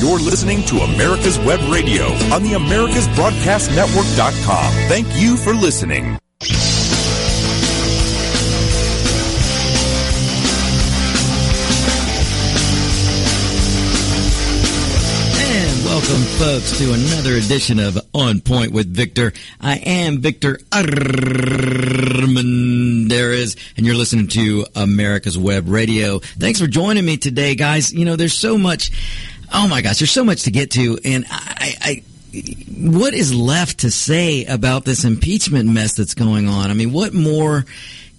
You're listening to America's Web Radio on the AmericasBroadcastNetwork.com. Thank you for listening. And welcome, folks, to another edition of On Point with Victor. I am Victor Armendariz, and you're listening to America's Web Radio. Thanks for joining me today, guys. You know, there's so much. Oh my gosh, there's so much to get to, and I, I what is left to say about this impeachment mess that's going on? I mean, what more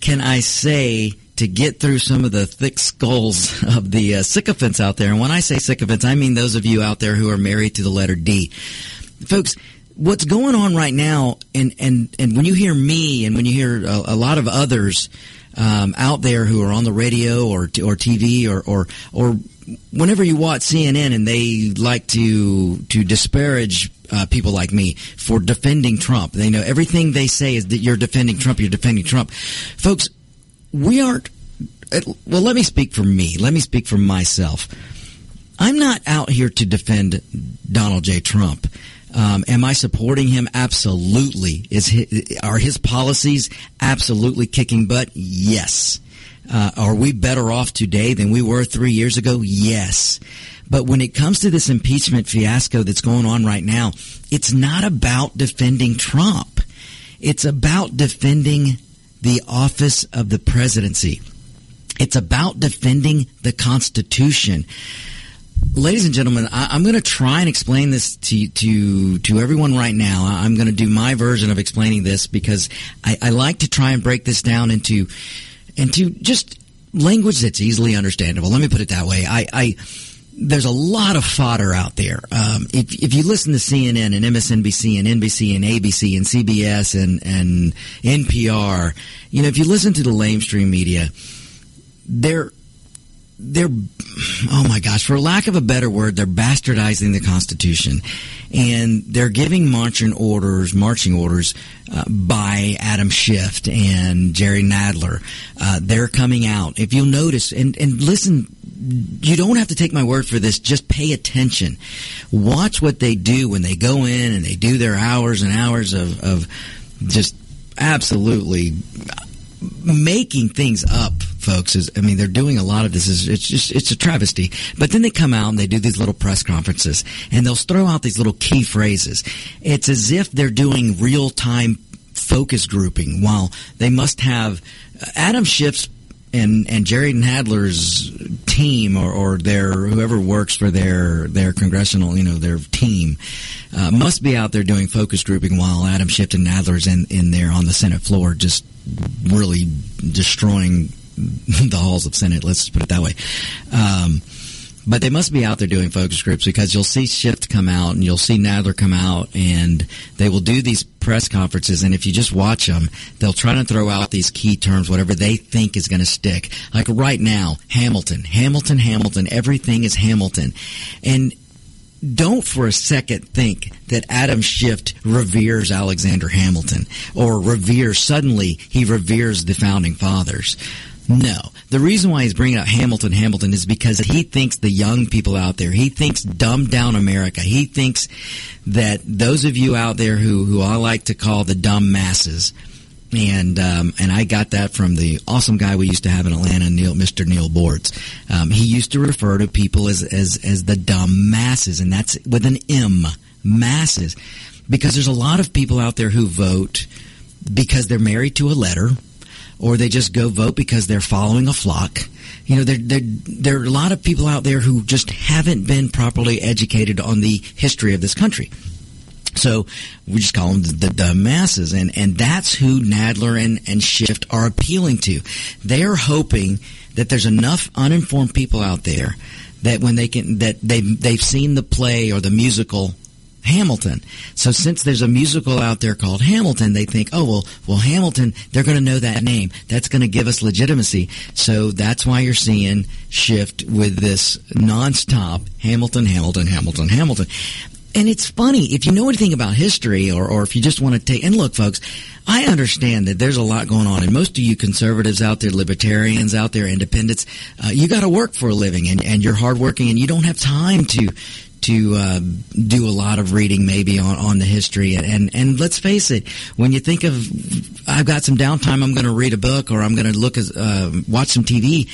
can I say to get through some of the thick skulls of the uh, sycophants out there? And when I say sycophants, I mean those of you out there who are married to the letter D. Folks, what's going on right now, and, and, and when you hear me and when you hear a, a lot of others um, out there who are on the radio or, or TV or, or, or whenever you watch CNN and they like to to disparage uh, people like me for defending Trump, they know everything they say is that you're defending Trump. You're defending Trump, folks. We aren't. Well, let me speak for me. Let me speak for myself. I'm not out here to defend Donald J. Trump. Um, am I supporting him? Absolutely. Is his, are his policies absolutely kicking butt? Yes. Uh, are we better off today than we were three years ago? Yes. But when it comes to this impeachment fiasco that's going on right now, it's not about defending Trump. It's about defending the office of the presidency. It's about defending the Constitution. Ladies and gentlemen, I, am going to try and explain this to to to everyone right now. I'm going to do my version of explaining this because I, I like to try and break this down into into just language that's easily understandable. Let me put it that way. I, I there's a lot of fodder out there. Um, if, if you listen to CNN and MSNBC and NBC and ABC and CBS and, and NPR, you know, if you listen to the lamestream media, they're they're oh my gosh for lack of a better word they're bastardizing the constitution. And they're giving marching orders marching orders uh, by adam schiff and jerry nadler. Uh, they're coming out. If you'll notice and, and listen you don't have to take my word for this. Just pay attention. Watch what they do when they go in and they do their hours and hours of, of just absolutely making things up folks is i mean they're doing a lot of this. Is it's just it's a travesty. But then they come out and they do these little press conferences and they'll throw out these little key phrases. It's as if they're doing real time focus grouping while they must have adam schiff's and and Jerry Nadler's team or, or their whoever works for their their congressional you know their team uh, must be out there doing focus grouping while Adam Schiff and Nadler's in in there on the Senate floor just really destroying the halls of Senate. Let's put it that way. Um, but they must be out there doing focus groups because you'll see Schiff come out and you'll see Nadler come out and they will do these press conferences. And if you just watch them, they'll try to throw out these key terms, whatever they think is going to stick. Like right now, Hamilton, Hamilton, Hamilton, everything is Hamilton. And don't for a second think that Adam Schiff reveres Alexander Hamilton or reveres, suddenly he reveres the founding fathers. No. The reason why he's bringing up Hamilton, Hamilton is because he thinks the young people out there, he thinks dumb down America. He thinks that those of you out there who, who I like to call the dumb masses, and um, and I got that from the awesome guy we used to have in Atlanta, Neil, Mr. Neal Boortz. Um, he used to refer to people as, as as the dumb masses, and that's with an M, masses, because there's a lot of people out there who vote because they're married to a letter, or they just go vote because they're following a flock. You know, there, there, there are a lot of people out there who just haven't been properly educated on the history of this country. So we just call them the, the, masses, and and that's who Nadler and and Schiff are appealing to. They are hoping that there's enough uninformed people out there that when they can that they they've seen the play or the musical Hamilton. So since there's a musical out there called Hamilton, they think, oh well, well Hamilton, they're going to know that name. That's going to give us legitimacy. So that's why you're seeing Schiff with this nonstop Hamilton, Hamilton, Hamilton, Hamilton and it's funny if you know anything about history or, or if you just want to take and look folks i understand that there's a lot going on and most of you conservatives out there libertarians out there independents uh, you got to work for a living and, and you're hardworking and you don't have time to to uh, do a lot of reading maybe on, on the history and, and let's face it when you think of I've got some downtime I'm going to read a book or I'm going to look at uh, watch some TV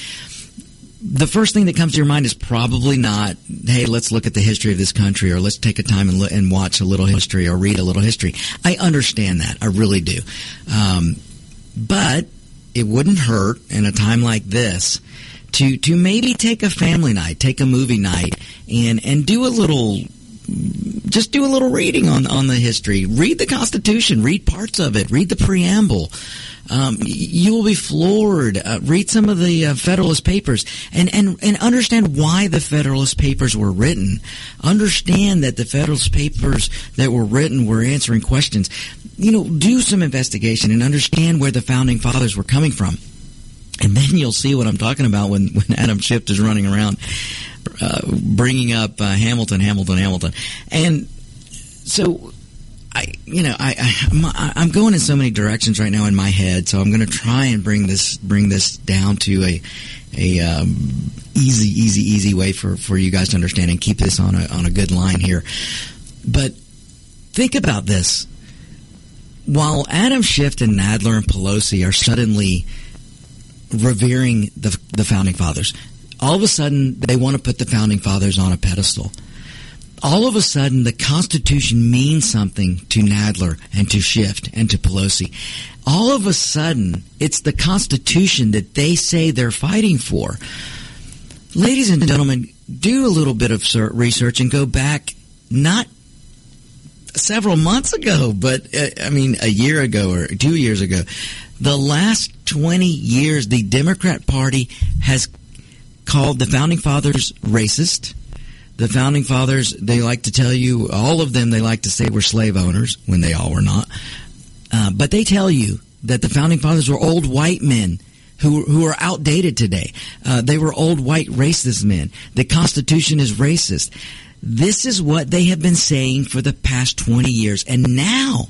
the first thing that comes to your mind is probably not, hey, let's look at the history of this country or let's take a time and, and watch a little history or read a little history. I understand that. I really do. Um, but it wouldn't hurt in a time like this to, to maybe take a family night, take a movie night and, and do a little just do a little reading on on the history. Read the Constitution. Read parts of it. Read the preamble. Um, you will be floored. Uh, read some of the uh, Federalist Papers and, and, and understand why the Federalist Papers were written. Understand that the Federalist Papers that were written were answering questions. You know, do some investigation and understand where the founding fathers were coming from. And then you'll see what I'm talking about when, when Adam Schiff is running around uh, bringing up uh, Hamilton, Hamilton, Hamilton. And so I, you know, I, I I'm going in so many directions right now in my head, so I'm going to try and bring this bring this down to a a um, easy, easy, easy way for for you guys to understand and keep this on a on a good line here. But think about this: while Adam Schiff and Nadler and Pelosi are suddenly revering the the founding fathers, all of a sudden they want to put the founding fathers on a pedestal all of a sudden the Constitution means something to Nadler and to Schiff and to Pelosi. All of a sudden, it's the Constitution that they say they're fighting for. Ladies and gentlemen, do a little bit of research and go back not several months ago, but uh, I mean a year ago or two years ago. The last 20 years, the Democrat Party has called the founding fathers racist the founding fathers, they like to tell you, all of them, they like to say were slave owners when they all were not. Uh, but they tell you that the founding fathers were old white men who who are outdated today. Uh, they were old white racist men. The Constitution is racist. This is what they have been saying for the past 20 years. And now,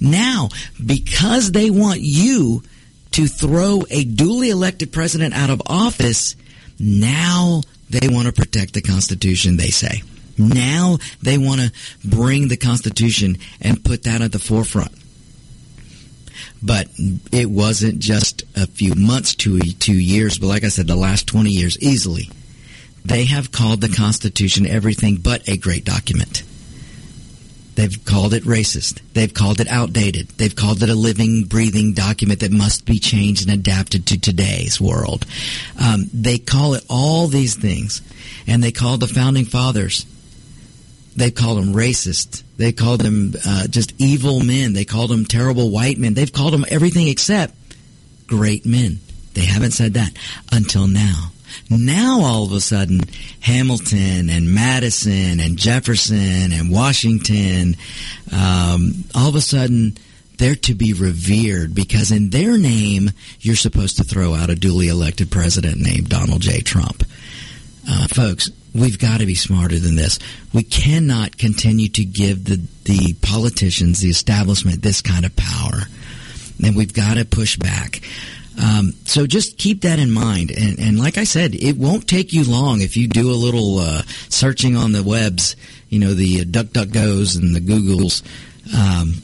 now, because they want you to throw a duly elected president out of office, now they want to protect the Constitution, they say. Now they want to bring the Constitution and put that at the forefront. But it wasn't just a few months to two years, but like I said, the last 20 years easily. They have called the Constitution everything but a great document. They've called it racist. They've called it outdated. They've called it a living, breathing document that must be changed and adapted to today's world. Um, they call it all these things, and they call the founding fathers. They called them racist. They called them uh, just evil men. They called them terrible white men. They've called them everything except great men. They haven't said that until now. Now all of a sudden, Hamilton and Madison and Jefferson and Washington, um, all of a sudden, they're to be revered because in their name, you're supposed to throw out a duly elected president named Donald J. Trump. Uh, folks, we've got to be smarter than this. We cannot continue to give the, the politicians, the establishment, this kind of power. And we've got to push back. Um, so just keep that in mind. And, and, like I said, it won't take you long if you do a little uh, searching on the webs, you know, the uh, DuckDuckGoes and the Googles. Um,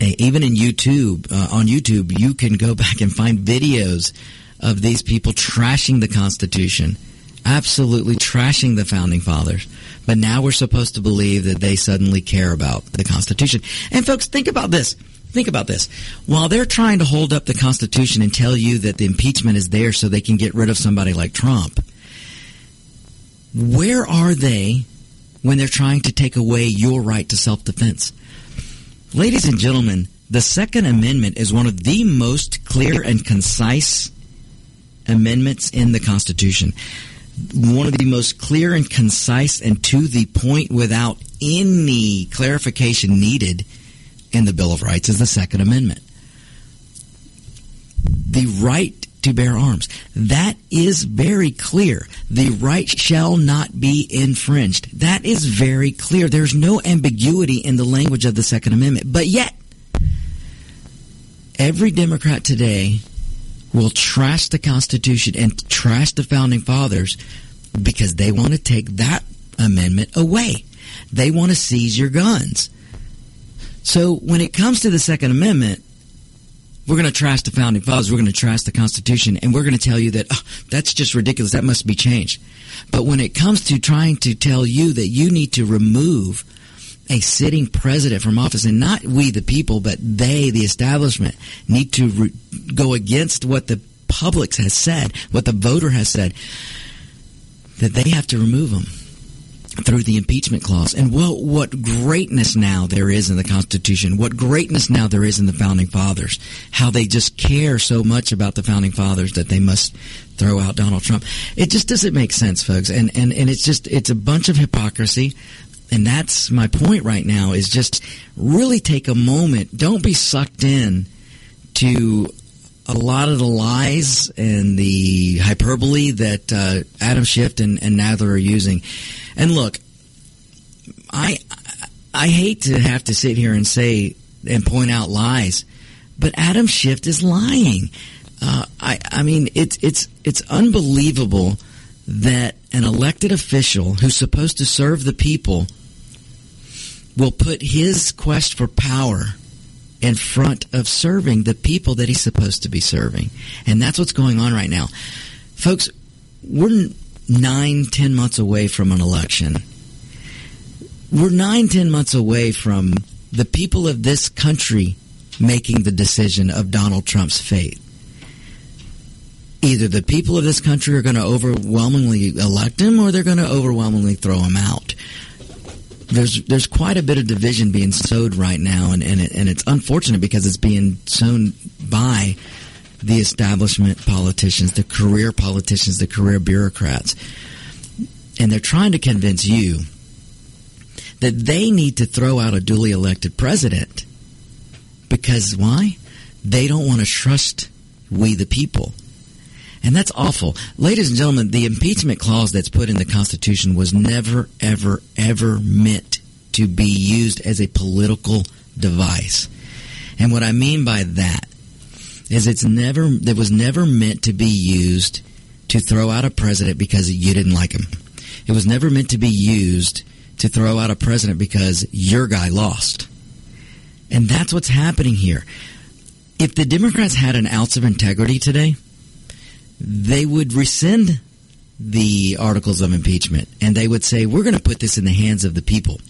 even in YouTube, uh, on YouTube, you can go back and find videos of these people trashing the Constitution, absolutely trashing the founding fathers. But now we're supposed to believe that they suddenly care about the Constitution. And folks, think about this. Think about this. While they're trying to hold up the Constitution and tell you that the impeachment is there so they can get rid of somebody like Trump, where are they when they're trying to take away your right to self defense? Ladies and gentlemen, the Second Amendment is one of the most clear and concise amendments in the Constitution. One of the most clear and concise and to the point without any clarification needed in the Bill of Rights is the Second Amendment. The right to bear arms. That is very clear. The right shall not be infringed. That is very clear. There's no ambiguity in the language of the Second Amendment. But yet, every Democrat today will trash the Constitution and trash the Founding Fathers because they want to take that Amendment away. They want to seize your guns. So when it comes to the Second Amendment, we're going to trash the founding fathers, we're going to trash the Constitution, and we're going to tell you that oh, that's just ridiculous. That must be changed. But when it comes to trying to tell you that you need to remove a sitting president from office, and not we the people, but they, the establishment, need to re- go against what the public has said, what the voter has said, that they have to remove them through the impeachment clause. And what, what greatness now there is in the Constitution, what greatness now there is in the Founding Fathers, how they just care so much about the Founding Fathers that they must throw out Donald Trump. It just doesn't make sense, folks. And, and, and it's just, it's a bunch of hypocrisy. And that's my point right now is just really take a moment. Don't be sucked in to a lot of the lies and the hyperbole that uh, Adam Schiff and, and Nadler are using. And look, I I hate to have to sit here and say and point out lies, but Adam Schiff is lying. Uh, I I mean it's it's it's unbelievable that an elected official who's supposed to serve the people will put his quest for power in front of serving the people that he's supposed to be serving. And that's what's going on right now. Folks, we're nine, ten months away from an election. We're nine, ten months away from the people of this country making the decision of Donald Trump's fate. Either the people of this country are going to overwhelmingly elect him or they're going to overwhelmingly throw him out there's there's quite a bit of division being sowed right now, and and, it, and it's unfortunate because it's being sown by the establishment politicians, the career politicians, the career bureaucrats, and they're trying to convince you that they need to throw out a duly elected president because why? They don't want to trust we the people. And that's awful. Ladies and gentlemen, the impeachment clause that's put in the Constitution was never, ever, ever meant to be used as a political device. And what I mean by that is it's never, it was never meant to be used to throw out a president because you didn't like him. It was never meant to be used to throw out a president because your guy lost. And that's what's happening here. If the Democrats had an ounce of integrity today, they would rescind the articles of impeachment and they would say, we're going to put this in the hands of the people.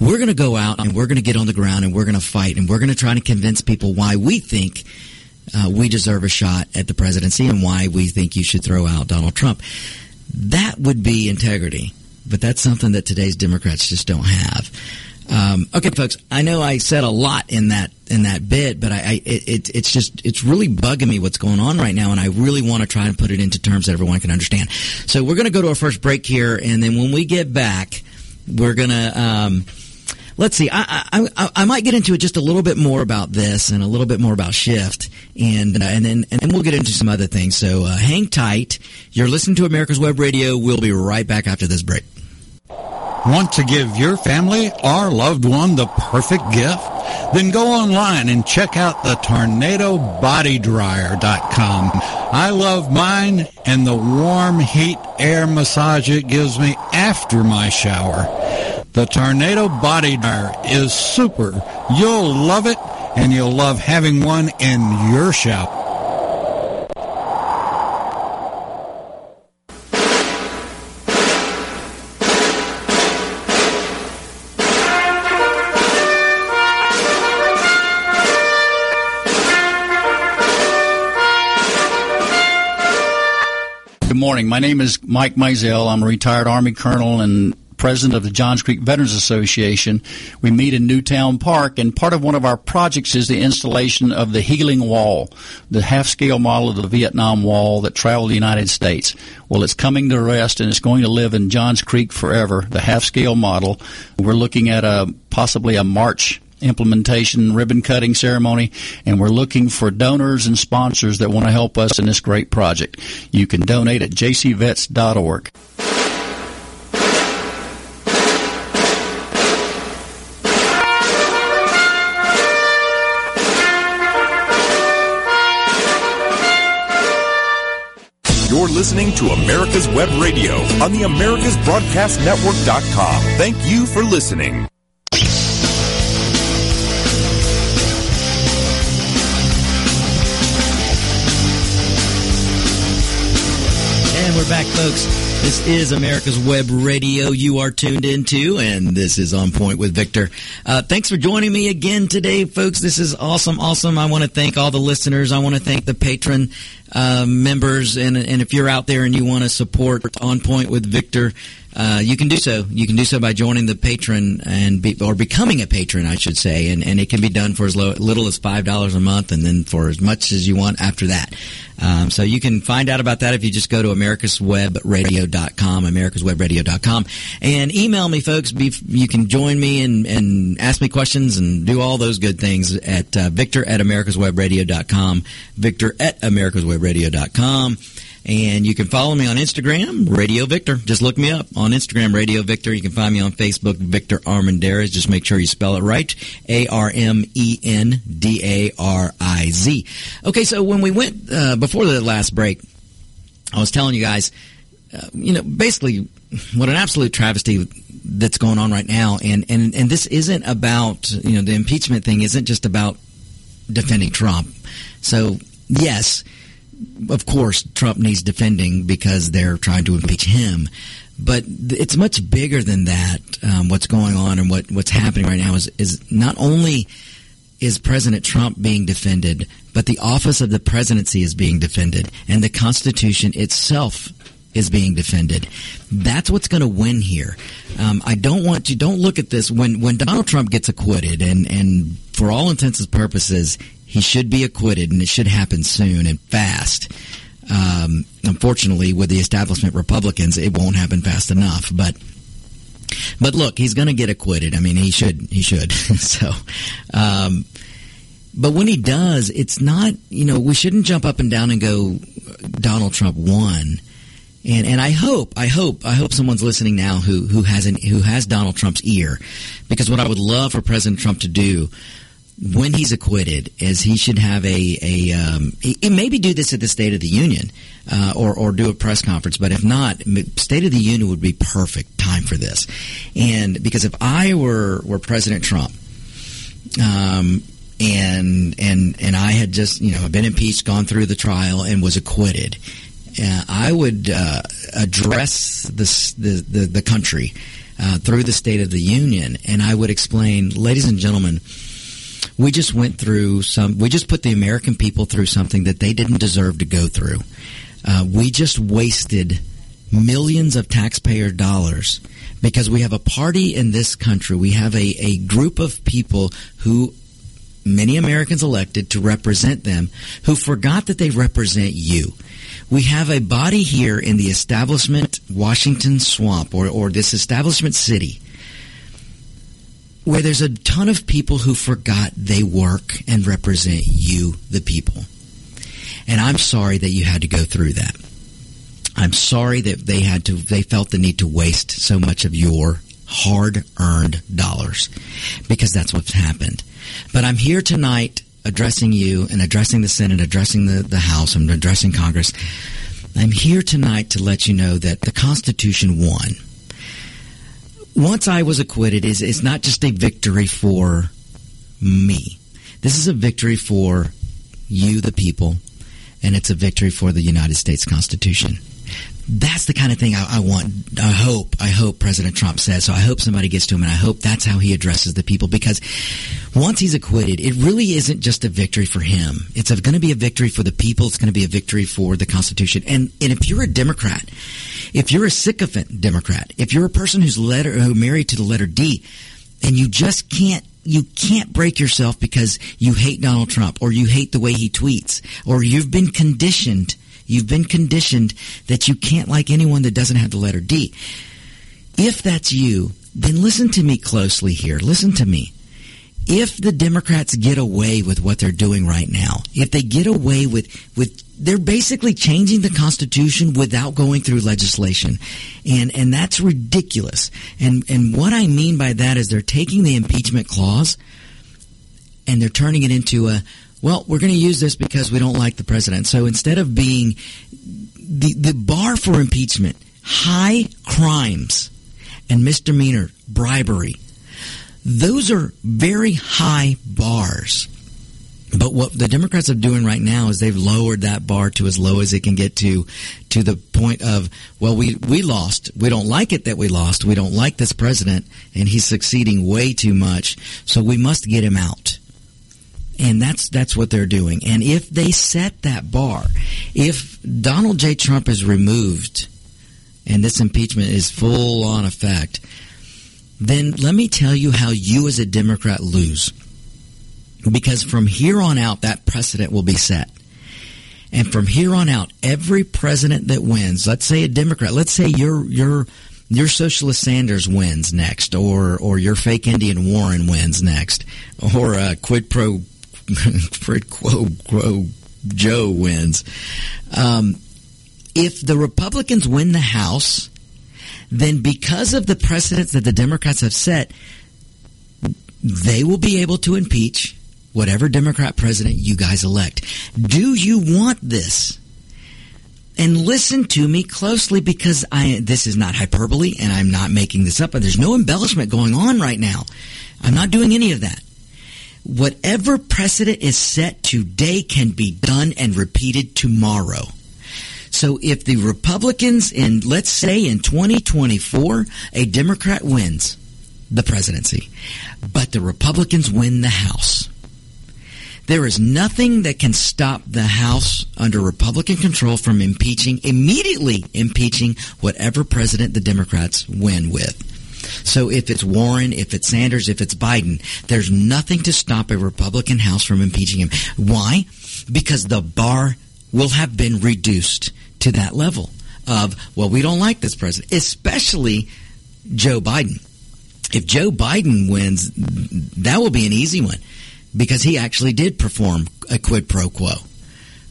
We're going to go out and we're going to get on the ground and we're going to fight and we're going to try to convince people why we think uh, we deserve a shot at the presidency and why we think you should throw out Donald Trump. That would be integrity, but that's something that today's Democrats just don't have. Um, okay, folks, I know I said a lot in that in that bit, but I, I it, it's just it's really bugging me what's going on right now, and I really want to try and put it into terms that everyone can understand. So we're going to go to our first break here, and then when we get back, we're to. Um, let's see. I, I, I might get into it just a little bit more about this and a little bit more about Schiff, and uh, and then and then we'll get into some other things. So uh, hang tight. You're listening to America's Web Radio. We'll be right back after this break. Want to give your family or loved one the perfect gift? Then go online and check out the tornadobodydryer.com. I love mine and the warm heat air massage it gives me after my shower. The Tornado Body Dryer is super. You'll love it and you'll love having one in your shower. Morning. My name is Mike Mizell. I'm a retired Army colonel and president of the Johns Creek Veterans Association. We meet in Newtown Park, and part of one of our projects is the installation of the Healing Wall, the half scale model of the Vietnam Wall that traveled the United States. Well, it's coming to rest and it's going to live in Johns Creek forever, the half scale model. We're looking at a possibly a March implementation ribbon cutting ceremony, and we're looking for donors and sponsors that want to help us in this great project. You can donate at jcvets.org. You're listening to America's Web Radio on the AmericasBroadcastNetwork.com. Thank you for listening. Back, folks. This is America's Web Radio. You are tuned into, and this is On Point with Victor. Uh, thanks for joining me again today, folks. This is awesome, awesome. I want to thank all the listeners. I want to thank the patron uh, members, and and if you're out there and you want to support On Point with Victor, uh, you can do so. You can do so by joining the patron and be, or becoming a patron, I should say, and and it can be done for as low, little as five dollars a month, and then for as much as you want after that. Um, so you can find out about that if you just go to americaswebradio.com, americaswebradio.com, and email me, folks. Be, you can join me and, and ask me questions and do all those good things at uh, victor at americaswebradio.com, victor at americaswebradio.com. And you can follow me on Instagram, Radio Victor. Just look me up on Instagram, Radio Victor. You can find me on Facebook, Victor Armendariz. Just make sure you spell it right. A R M E N D A R I Z. Okay, so when we went, uh, before the last break, I was telling you guys, uh, you know, basically what an absolute travesty that's going on right now. And, and, and this isn't about, you know, the impeachment thing isn't just about defending Trump. So, yes, of course, Trump needs defending because they're trying to impeach him. But it's much bigger than that. Um, what's going on and what, what's happening right now is, is not only is President Trump being defended, but the office of the presidency is being defended, and the Constitution itself is being defended. That's what's going to win here. Um, I don't want to. Don't look at this when when Donald Trump gets acquitted, and and for all intents and purposes, he should be acquitted, and it should happen soon and fast. Um, unfortunately, with the establishment Republicans, it won't happen fast enough. But but look, he's going to get acquitted. I mean, he should. He should. so. Um, but when he does, it's not, you know, we shouldn't jump up and down and go, Donald Trump won. And and I hope, I hope, I hope someone's listening now who who has an, who has Donald Trump's ear, because what I would love for President Trump to do when he's acquitted is he should have a a um, he, maybe do this at the State of the Union uh, or or do a press conference. But if not, State of the Union would be perfect time for this. And because if I were were President Trump. Um, and and and I had just you know been impeached, gone through the trial, and was acquitted. Uh, I would uh, address the, the the country uh, through the State of the Union, and I would explain, ladies and gentlemen, we just went through some. We just put the American people through something that they didn't deserve to go through. Uh, we just wasted millions of taxpayer dollars because we have a party in this country. We have a, a group of people who many Americans elected to represent them who forgot that they represent you. We have a body here in the establishment Washington swamp or, or this establishment city where there's a ton of people who forgot they work and represent you, the people. And I'm sorry that you had to go through that. I'm sorry that they had to, they felt the need to waste so much of your hard earned dollars because that's what's happened. But I'm here tonight addressing you and addressing the Senate, addressing the, the House, and addressing Congress. I'm here tonight to let you know that the Constitution won. Once I was acquitted is is not just a victory for me. This is a victory for you, the people, and it's a victory for the United States Constitution that's the kind of thing I, I, want. I hope. I hope President Trump says. So I hope somebody gets to him, and I hope that's how he addresses the people. Because once he's acquitted, it really isn't just a victory for him. It's going to be a victory for the people. It's going to be a victory for the Constitution. And and if you're a Democrat, if you're a sycophant Democrat, if you're a person who's letter who married to the letter D, and you just can't you can't break yourself because you hate Donald Trump or you hate the way he tweets or you've been conditioned You've been conditioned that you can't like anyone that doesn't have the letter D. If that's you, then listen to me closely here. Listen to me. If the Democrats get away with what they're doing right now, if they get away with, with, they're basically changing the Constitution without going through legislation. And, and that's ridiculous. And, and what I mean by that is they're taking the impeachment clause and they're turning it into a, well, we're going to use this because we don't like the president. So instead of being the the bar for impeachment, high crimes and misdemeanor bribery, those are very high bars. But what the Democrats are doing right now is they've lowered that bar to as low as it can get to, to the point of, well, we, we lost. We don't like it that we lost. We don't like this president, and he's succeeding way too much. So we must get him out. And that's that's what they're doing. And if they set that bar, if Donald J. Trump is removed and this impeachment is full on effect, then let me tell you how you as a Democrat lose because from here on out, that precedent will be set. And from here on out, every president that wins, let's say a Democrat, let's say your your your socialist Sanders wins next, or or your fake Indian Warren wins next, or uh, quid pro quid quo quo Joe wins. Um, if the Republicans win the House, then because of the precedents that the Democrats have set, they will be able to impeach whatever Democrat president you guys elect. Do you want this? And listen to me closely because I this is not hyperbole and I'm not making this up. There's no embellishment going on right now. I'm not doing any of that. Whatever precedent is set today can be done and repeated tomorrow. So if the Republicans in let's say in 2024 a Democrat wins the presidency, but the Republicans win the House there is nothing that can stop the House under Republican control from impeaching, immediately impeaching whatever president the Democrats win with. So if it's Warren, if it's Sanders, if it's Biden, there's nothing to stop a Republican House from impeaching him. Why? Because the bar will have been reduced to that level of, well, we don't like this president, especially Joe Biden. If Joe Biden wins, that will be an easy one because he actually did perform a quid pro quo.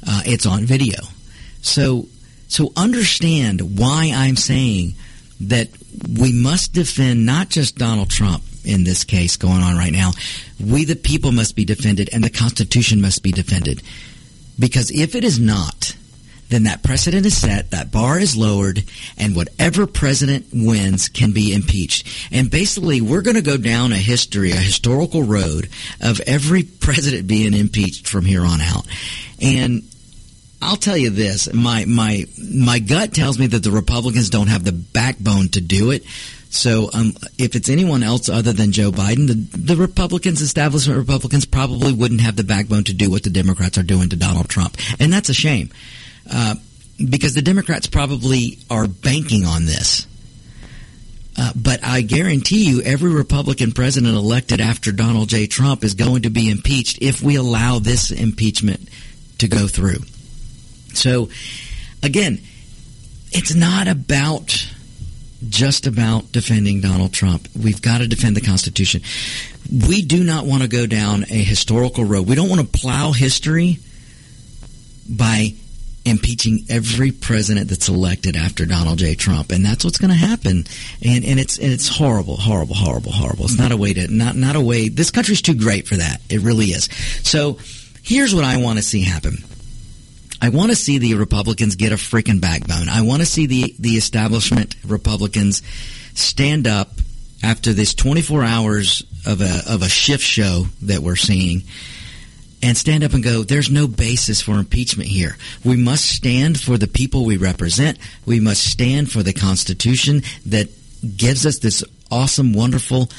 Uh, it's on video. So, so understand why I'm saying that we must defend not just Donald Trump in this case going on right now. We, the people, must be defended, and the Constitution must be defended. Because if it is not, then that precedent is set, that bar is lowered, and whatever president wins can be impeached. And basically, we're going to go down a history, a historical road of every president being impeached from here on out. And I'll tell you this: my my my gut tells me that the Republicans don't have the backbone to do it. So, um, if it's anyone else other than Joe Biden, the, the Republicans, establishment Republicans, probably wouldn't have the backbone to do what the Democrats are doing to Donald Trump, and that's a shame. Uh, because the Democrats probably are banking on this. Uh, but I guarantee you, every Republican president elected after Donald J. Trump is going to be impeached if we allow this impeachment to go through. So, again, it's not about just about defending Donald Trump. We've got to defend the Constitution. We do not want to go down a historical road. We don't want to plow history by impeaching every president that's elected after Donald J. Trump, and that's what's going to happen. And and it's and it's horrible, horrible, horrible, horrible. It's not a way to not not a way. This country's too great for that. It really is. So here's what I want to see happen. I want to see the Republicans get a freaking backbone. I want to see the the establishment Republicans stand up after this 24 hours of a of a shift show that we're seeing and stand up and go, there's no basis for impeachment here. We must stand for the people we represent. We must stand for the Constitution that gives us this awesome, wonderful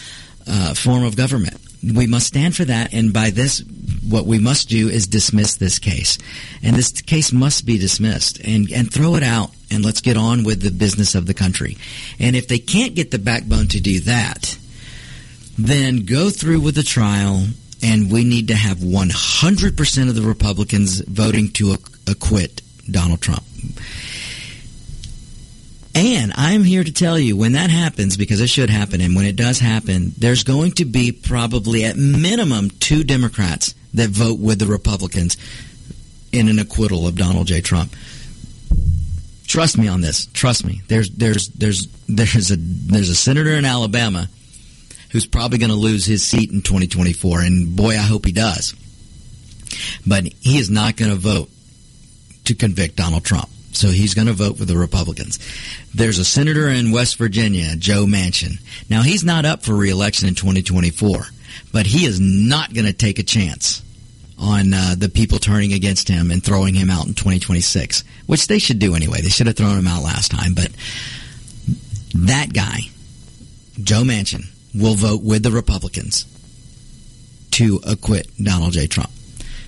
uh, form of government. We must stand for that, and by this, what we must do is dismiss this case. And this case must be dismissed and, and throw it out, and let's get on with the business of the country. And if they can't get the backbone to do that, then go through with the trial and we need to have 100% of the Republicans voting to acquit Donald Trump. And I'm here to tell you when that happens, because it should happen, and when it does happen, there's going to be probably at minimum two Democrats that vote with the Republicans in an acquittal of Donald J. Trump. Trust me on this. Trust me. There's there's there's there's a there's a senator in Alabama who's probably going to lose his seat in 2024. And boy, I hope he does. but he is not going to vote to convict Donald Trump. So he's going to vote for the Republicans. There's a senator in West Virginia, Joe Manchin. Now he's not up for reelection in 2024, but he is not going to take a chance on uh, the people turning against him and throwing him out in 2026, which they should do anyway. They should have thrown him out last time, but that guy, Joe Manchin, will vote with the Republicans to acquit Donald J. Trump.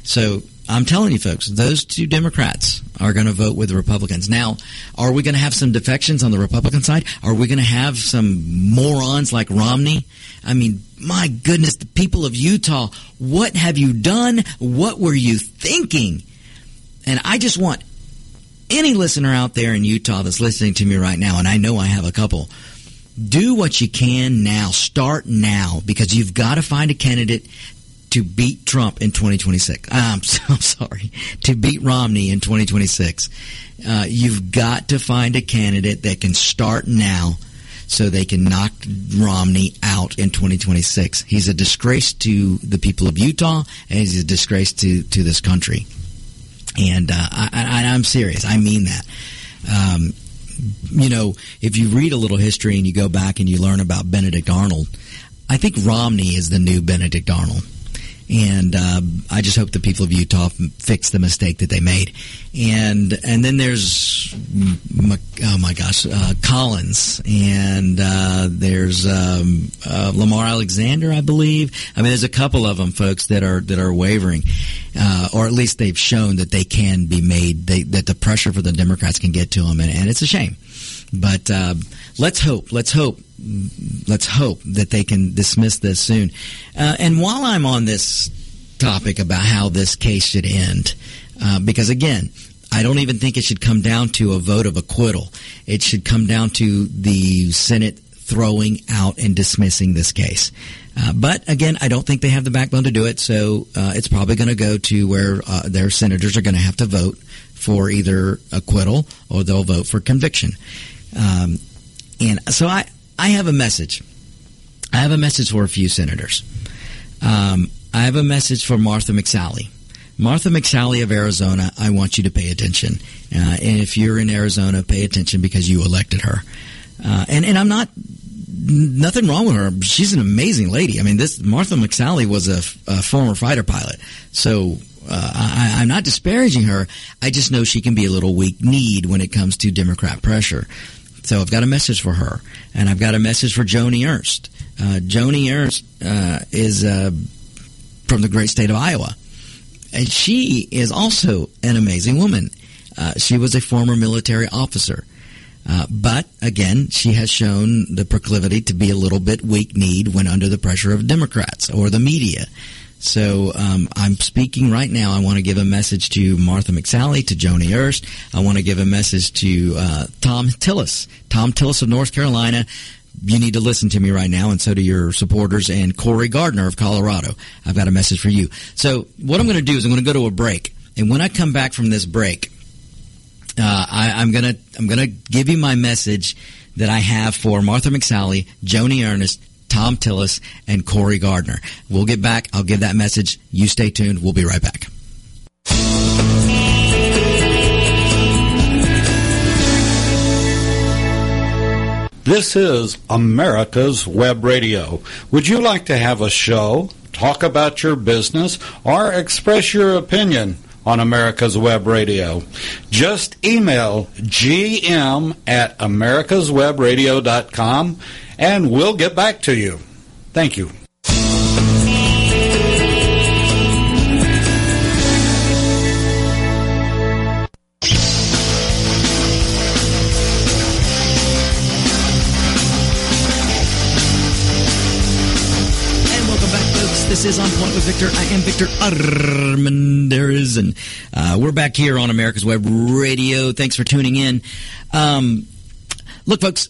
So I'm telling you, folks, those two Democrats are going to vote with the Republicans. Now, are we going to have some defections on the Republican side? Are we going to have some morons like Romney? I mean, my goodness, the people of Utah, what have you done? What were you thinking? And I just want any listener out there in Utah that's listening to me right now, and I know I have a couple, do what you can now. Start now because you've got to find a candidate to beat Trump in 2026. I'm so sorry. To beat Romney in 2026. Uh, you've got to find a candidate that can start now so they can knock Romney out in 2026. He's a disgrace to the people of Utah and he's a disgrace to, to this country. And uh, I, am serious. I mean that. Um, you know, if you read a little history and you go back and you learn about Benedict Arnold, I think Romney is the new Benedict Arnold and uh, I just hope the people of Utah fix the mistake that they made. And and then there's oh my gosh, uh, Collins, and uh, there's um, uh, Lamar Alexander, I believe. I mean, there's a couple of them, folks, that are that are wavering, uh, or at least they've shown that they can be made. They, that the pressure for the Democrats can get to them, and, and it's a shame. But uh, let's hope. Let's hope. Let's hope that they can dismiss this soon. Uh, and while I'm on this topic about how this case should end, uh, because again, I don't even think it should come down to a vote of acquittal. It should come down to the Senate throwing out and dismissing this case. Uh, but again, I don't think they have the backbone to do it, so uh, it's probably going to go to where uh, their senators are going to have to vote for either acquittal or they'll vote for conviction. Um, and so I, I have a message. I have a message for a few senators. Um, I have a message for Martha McSally. Martha McSally of Arizona, I want you to pay attention. Uh, and if you're in Arizona, pay attention because you elected her. Uh, and, and I'm not, nothing wrong with her. She's an amazing lady. I mean, this Martha McSally was a, a former fighter pilot. So uh, I, I'm not disparaging her. I just know she can be a little weak kneed when it comes to Democrat pressure. So I've got a message for her, and I've got a message for Joni Ernst. Uh, Joni Ernst uh, is uh, from the great state of Iowa, and she is also an amazing woman. Uh, she was a former military officer. Uh, but again, she has shown the proclivity to be a little bit weak kneed when under the pressure of Democrats or the media. So um, I'm speaking right now. I want to give a message to Martha McSally, to Joni Ernst. I want to give a message to uh, Thom Tillis, Thom Tillis of North Carolina. You need to listen to me right now, and so do your supporters. And Cory Gardner of Colorado. I've got a message for you. So what I'm going to do is I'm going to go to a break, and when I come back from this break, uh, I, I'm gonna I'm gonna give you my message that I have for Martha McSally, Joni Ernst, Thom Tillis, and Cory Gardner. We'll get back. I'll give that message. You stay tuned. We'll be right back. This is America's Web Radio. Would you like to have a show, talk about your business, or express your opinion? on America's Web Radio. Just email gm at americaswebradio.com and we'll get back to you. Thank you. And welcome back, folks. This is On Point with Victor. I am Victor Armendariz, and uh, we're back here on America's Web Radio. Thanks for tuning in. Um, look, folks,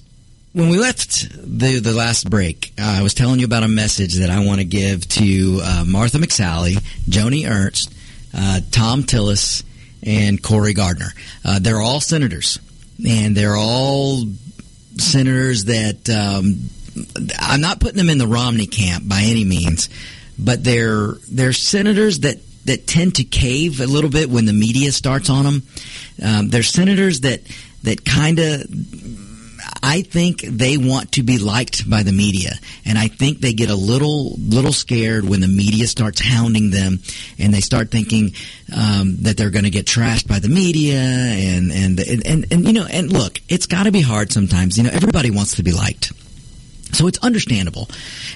when we left the the last break, uh, I was telling you about a message that I want to give to uh, Martha McSally, Joni Ernst, uh, Thom Tillis, and Cory Gardner. Uh, they're all senators, and they're all senators that um, I'm not putting them in the Romney camp by any means, but they're they're senators that that tend to cave a little bit when the media starts on them. Um, there's senators that that kind of I think they want to be liked by the media, and I think they get a little little scared when the media starts hounding them, and they start thinking um, that they're going to get trashed by the media, and and and and, and you know, and look, it's got to be hard sometimes. You know, everybody wants to be liked. So it's understandable.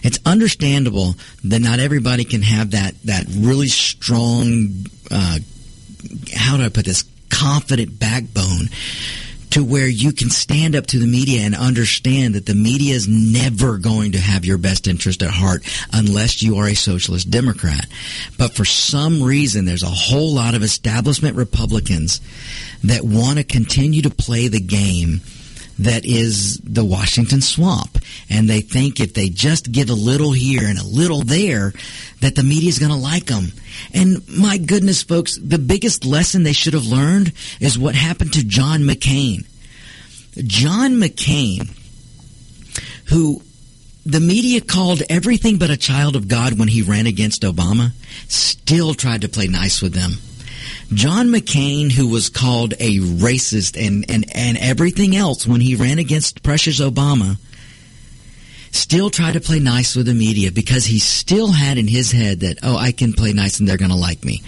It's understandable that not everybody can have that that really strong. Uh, how do I put this? Confident backbone to where you can stand up to the media and understand that the media is never going to have your best interest at heart unless you are a socialist Democrat. But for some reason, there's a whole lot of establishment Republicans that want to continue to play the game that is the Washington swamp. And they think if they just give a little here and a little there, that the media is going to like them. And my goodness, folks, the biggest lesson they should have learned is what happened to John McCain. John McCain, who the media called everything but a child of God when he ran against Obama, still tried to play nice with them. John McCain, who was called a racist and, and, and everything else when he ran against Precious Obama, still tried to play nice with the media because he still had in his head that, oh, I can play nice and they're going to like me.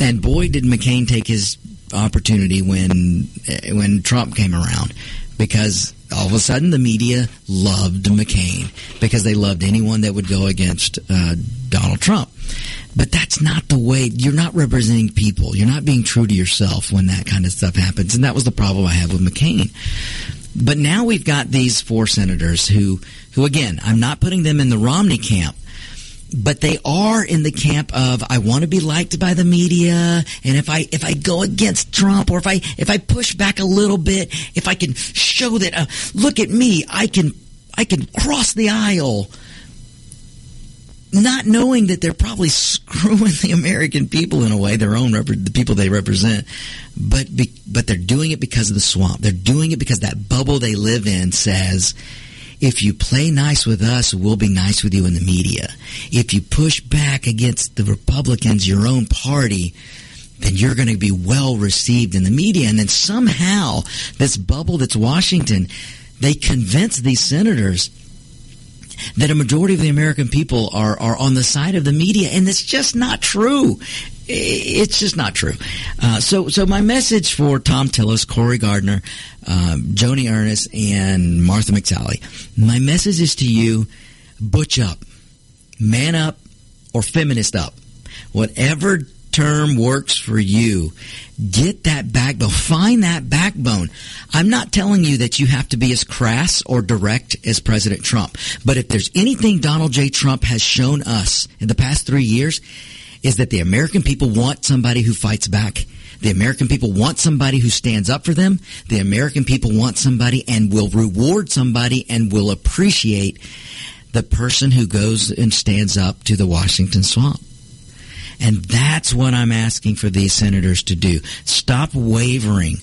And boy, did McCain take his opportunity when when Trump came around because all of a sudden the media loved McCain because they loved anyone that would go against uh, Donald Trump. But that's not the way. You're not representing people. You're not being true to yourself when that kind of stuff happens. And that was the problem I had with McCain. But now we've got these four senators who, who again, I'm not putting them in the Romney camp, but they are in the camp of I want to be liked by the media, and if I if I go against Trump or if I if I push back a little bit, if I can show that uh, look at me, I can I can cross the aisle not knowing that they're probably screwing the American people in a way, their own the people they represent, but be, but they're doing it because of the swamp. They're doing it because that bubble they live in says, if you play nice with us, we'll be nice with you in the media. If you push back against the Republicans, your own party, then you're going to be well received in the media. And then somehow this bubble that's Washington, they convince these senators that a majority of the American people are, are on the side of the media, and it's just not true. It's just not true. Uh, so, so my message for Thom Tillis, Cory Gardner, um, Joni Ernst, and Martha McSally, my message is to you: butch up, man up, or feminist up. Whatever term works for you. Get that backbone. Find that backbone. I'm not telling you that you have to be as crass or direct as President Trump. But if there's anything Donald J. Trump has shown us in the past three years, is that the American people want somebody who fights back. The American people want somebody who stands up for them. The American people want somebody and will reward somebody and will appreciate the person who goes and stands up to the Washington swamp. And that's what I'm asking for these senators to do. Stop wavering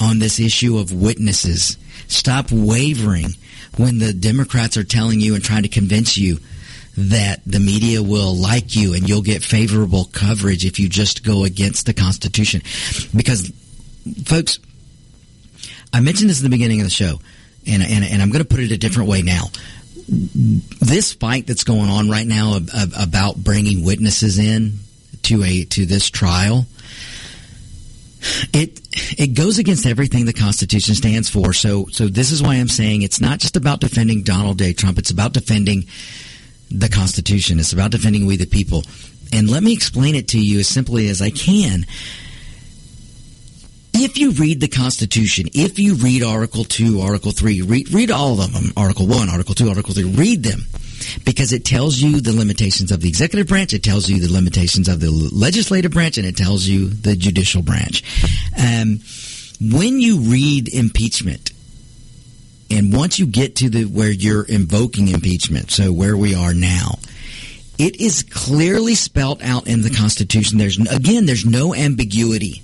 on this issue of witnesses. Stop wavering when the Democrats are telling you and trying to convince you that the media will like you and you'll get favorable coverage if you just go against the Constitution. Because, folks, I mentioned this in the beginning of the show, and, and, and I'm going to put it a different way now. This fight that's going on right now about bringing witnesses in to a to this trial, it it goes against everything the Constitution stands for. So so this is why I'm saying it's not just about defending Donald J. Trump. It's about defending the Constitution. It's about defending we the people. And let me explain it to you as simply as I can. If you read the Constitution, if you read Article 2, Article 3, read, read all of them, Article 1, Article 2, Article 3, read them because it tells you the limitations of the executive branch, it tells you the limitations of the legislative branch, and it tells you the judicial branch. Um, when you read impeachment, and once you get to the where you're invoking impeachment, so where we are now, it is clearly spelt out in the Constitution. There's again, there's no ambiguity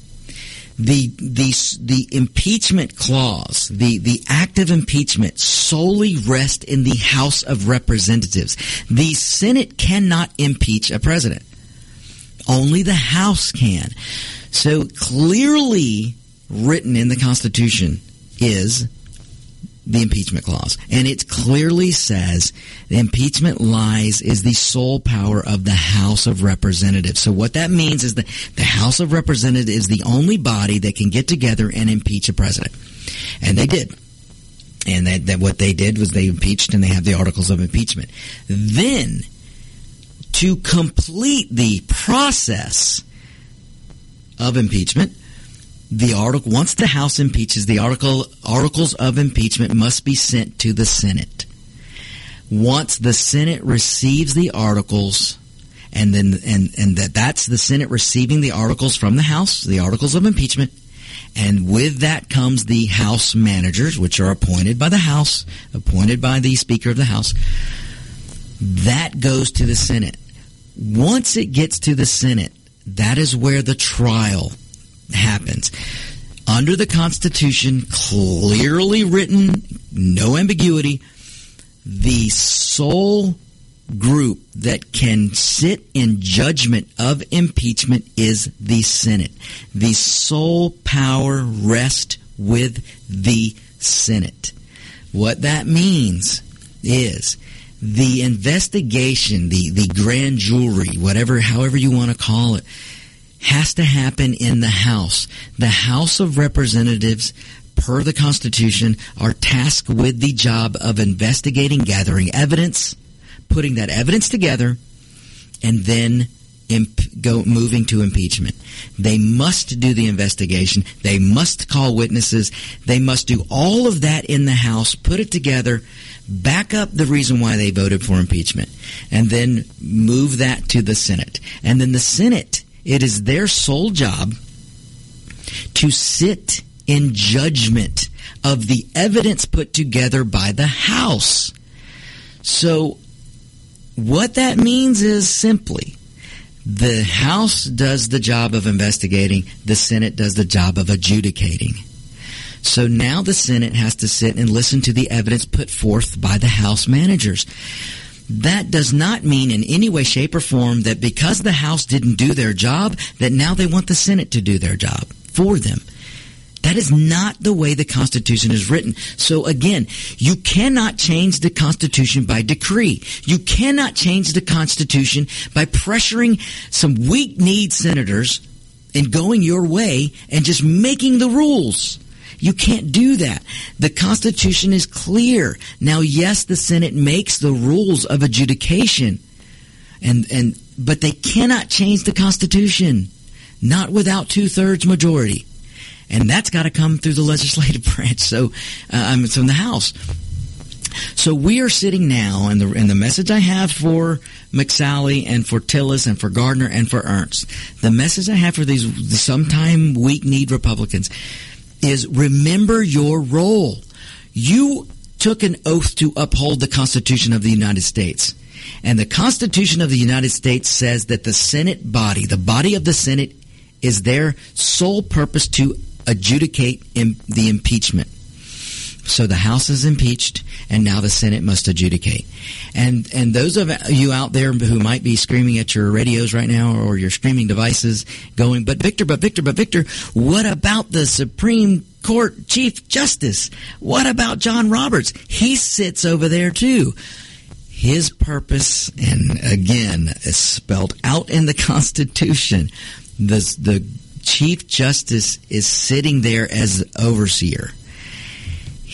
the the the impeachment clause, the the act of impeachment solely rests in the House of Representatives. The Senate cannot impeach a president. Only the House can. So clearly written in the Constitution is the impeachment clause. And it clearly says the impeachment lies is the sole power of the House of Representatives. So what that means is that the House of Representatives is the only body that can get together and impeach a president. And they did. And that, that what they did was they impeached and they have the articles of impeachment. Then, to complete the process of impeachment, the article once the House impeaches, the article articles of impeachment must be sent to the Senate. Once the Senate receives the articles, and then and and that that's the Senate receiving the articles from the House, the articles of impeachment, and with that comes the House managers, which are appointed by the House, appointed by the Speaker of the House. That goes to the Senate. Once it gets to the Senate, that is where the trial happens. Under the Constitution, clearly written, no ambiguity, the sole group that can sit in judgment of impeachment is the Senate. The sole power rests with the Senate. What that means is the investigation, the, the grand jury, whatever, however you want to call it, has to happen in the House. The House of Representatives, per the Constitution, are tasked with the job of investigating, gathering evidence, putting that evidence together, and then go moving to impeachment. They must do the investigation. They must call witnesses. They must do all of that in the House, put it together, back up the reason why they voted for impeachment, and then move that to the Senate. And then the Senate it is their sole job to sit in judgment of the evidence put together by the House. So, what that means is simply the House does the job of investigating, the Senate does the job of adjudicating. So now the Senate has to sit and listen to the evidence put forth by the House managers that does not mean in any way, shape, or form that because the House didn't do their job, that now they want the Senate to do their job for them. That is not the way the Constitution is written. So again, you cannot change the Constitution by decree. You cannot change the Constitution by pressuring some weak-kneed senators and going your way and just making the rules. You can't do that. The Constitution is clear. Now, yes, the Senate makes the rules of adjudication, and and but they cannot change the Constitution, not without two thirds majority, and that's got to come through the legislative branch. So, uh, I'm from the House. So we are sitting now, and the and the message I have for McSally and for Tillis and for Gardner and for Ernst, the message I have for these sometime weak kneed Republicans is remember your role. You took an oath to uphold the Constitution of the United States. And the Constitution of the United States says that the Senate body, the body of the Senate, is their sole purpose to adjudicate the impeachment. So the House is impeached, and now the Senate must adjudicate. And and those of you out there who might be screaming at your radios right now or your streaming devices, going, "But Victor, but Victor, but Victor, what about the Supreme Court Chief Justice? What about John Roberts? He sits over there too." His purpose, and again, is spelled out in the Constitution. The the Chief Justice is sitting there as overseer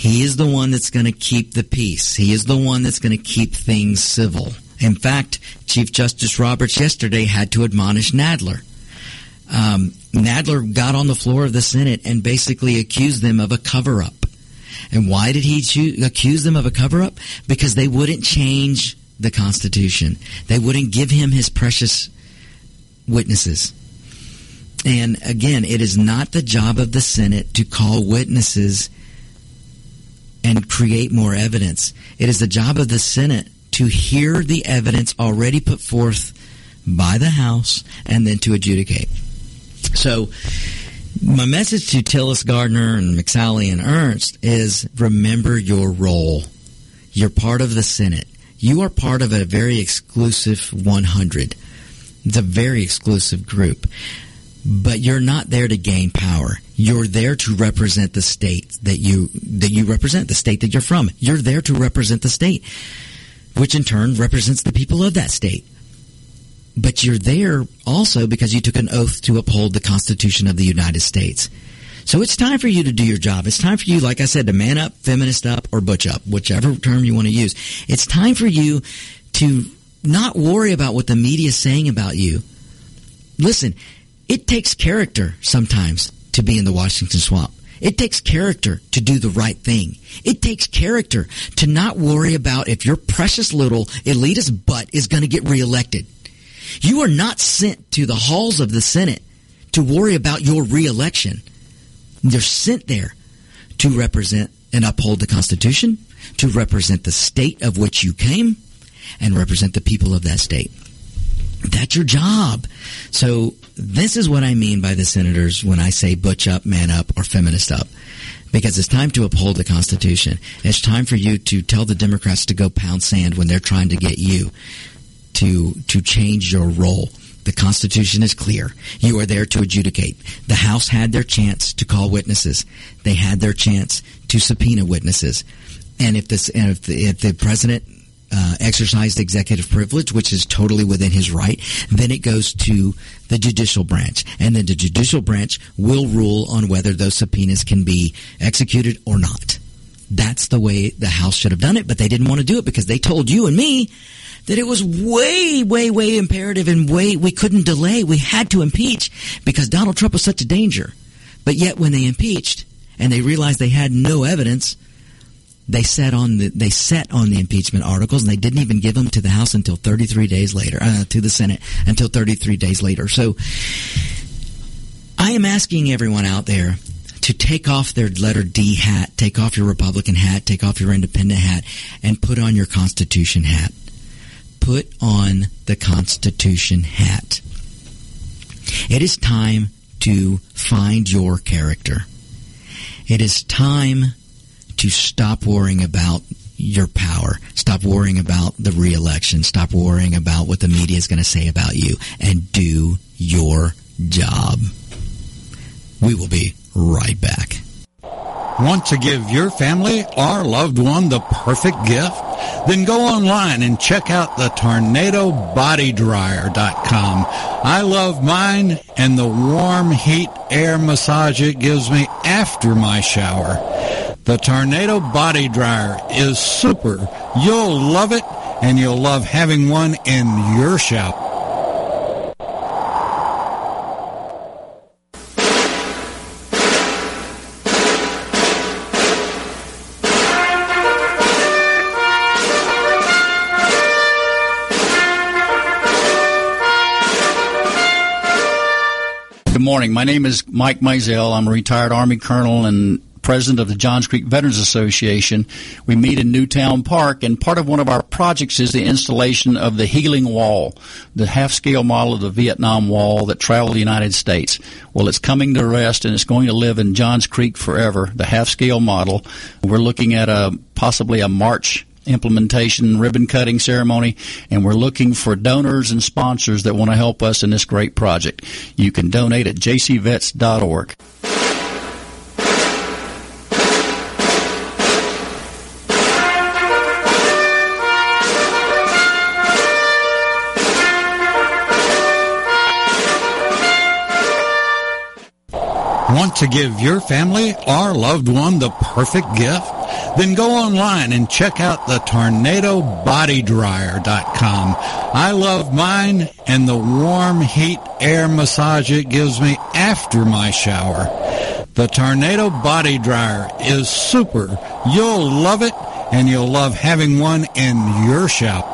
he is the one that's going to keep the peace. He is the one that's going to keep things civil. In fact, Chief Justice Roberts yesterday had to admonish Nadler. Um, Nadler got on the floor of the Senate and basically accused them of a cover up. And why did he cho- accuse them of a cover up? Because they wouldn't change the Constitution. They wouldn't give him his precious witnesses. And again, it is not the job of the Senate to call witnesses and create more evidence. It is the job of the Senate to hear the evidence already put forth by the House and then to adjudicate. So, my message to Tillis Gardner and McSally and Ernst is remember your role. You're part of the Senate. You are part of a very exclusive 100. It's a very exclusive group. But you're not there to gain power. You're there to represent the state that you that you represent, the state that you're from. You're there to represent the state, which in turn represents the people of that state. But you're there also because you took an oath to uphold the Constitution of the United States. So it's time for you to do your job. It's time for you, like I said, to man up, feminist up, or butch up, whichever term you want to use. It's time for you to not worry about what the media is saying about you. Listen, it takes character sometimes to be in the Washington swamp. It takes character to do the right thing. It takes character to not worry about if your precious little elitist butt is going to get reelected. You are not sent to the halls of the Senate to worry about your reelection. They're sent there to represent and uphold the Constitution, to represent the state of which you came, and represent the people of that state. That's your job. So this is what I mean by the senators when I say butch up, man up, or feminist up. Because it's time to uphold the Constitution. It's time for you to tell the Democrats to go pound sand when they're trying to get you to to change your role. The Constitution is clear. You are there to adjudicate. The House had their chance to call witnesses. They had their chance to subpoena witnesses. And if this, and if the, if the president uh, exercised executive privilege, which is totally within his right, then it goes to the judicial branch. And then the judicial branch will rule on whether those subpoenas can be executed or not. That's the way the House should have done it, but they didn't want to do it because they told you and me that it was way, way, way imperative and way we couldn't delay. We had to impeach because Donald Trump was such a danger. But yet when they impeached and they realized they had no evidence, they set on the they set on the impeachment articles and they didn't even give them to the House until 33 days later, uh, to the Senate until 33 days later. So I am asking everyone out there to take off their letter D hat, take off your Republican hat, take off your independent hat, and put on your Constitution hat. Put on the Constitution hat. It is time to find your character. It is time to stop worrying about your power. Stop worrying about the reelection. Stop worrying about what the media is going to say about you and do your job. We will be right back. Want to give your family or loved one the perfect gift? Then go online and check out the tornadobodydryer.com. I love mine and the warm heat air massage it gives me after my shower. The Tornado Body Dryer is super. You'll love it and you'll love having one in your shower. Morning. My name is Mike Mizell. I'm a retired Army colonel and president of the Johns Creek Veterans Association. We meet in Newtown Park, and part of one of our projects is the installation of the Healing Wall, the half-scale model of the Vietnam Wall that traveled the United States. Well, it's coming to rest, and it's going to live in Johns Creek forever, the half-scale model. We're looking at a possibly a March implementation ribbon cutting ceremony and we're looking for donors and sponsors that want to help us in this great project. You can donate at jcvets.org. Want to give your family or loved one the perfect gift? Then go online and check out the tornadobodydryer.com. I love mine and the warm heat air massage it gives me after my shower. The Tornado Body Dryer is super. You'll love it and you'll love having one in your shower.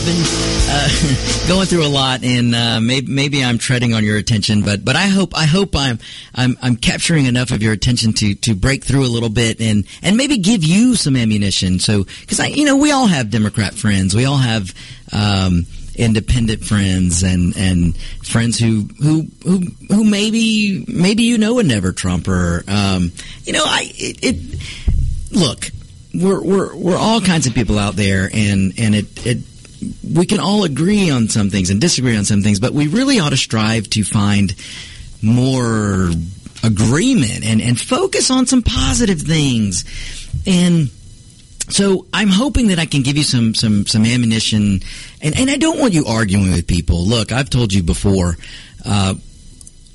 going through a lot, and uh, maybe maybe I'm treading on your attention, but but I hope I hope I'm I'm I'm capturing enough of your attention to to break through a little bit and and maybe give you some ammunition. So because I you know we all have Democrat friends, we all have. Um, independent friends and and friends who who who who maybe maybe you know a never Trumper. Um, you know, I it, it look. We're, we're we're all kinds of people out there, and and it, it we can all agree on some things and disagree on some things, but we really ought to strive to find more agreement and, and focus on some positive things. And so I'm hoping that I can give you some some some ammunition, and and I don't want you arguing with people. Look, I've told you before. Uh,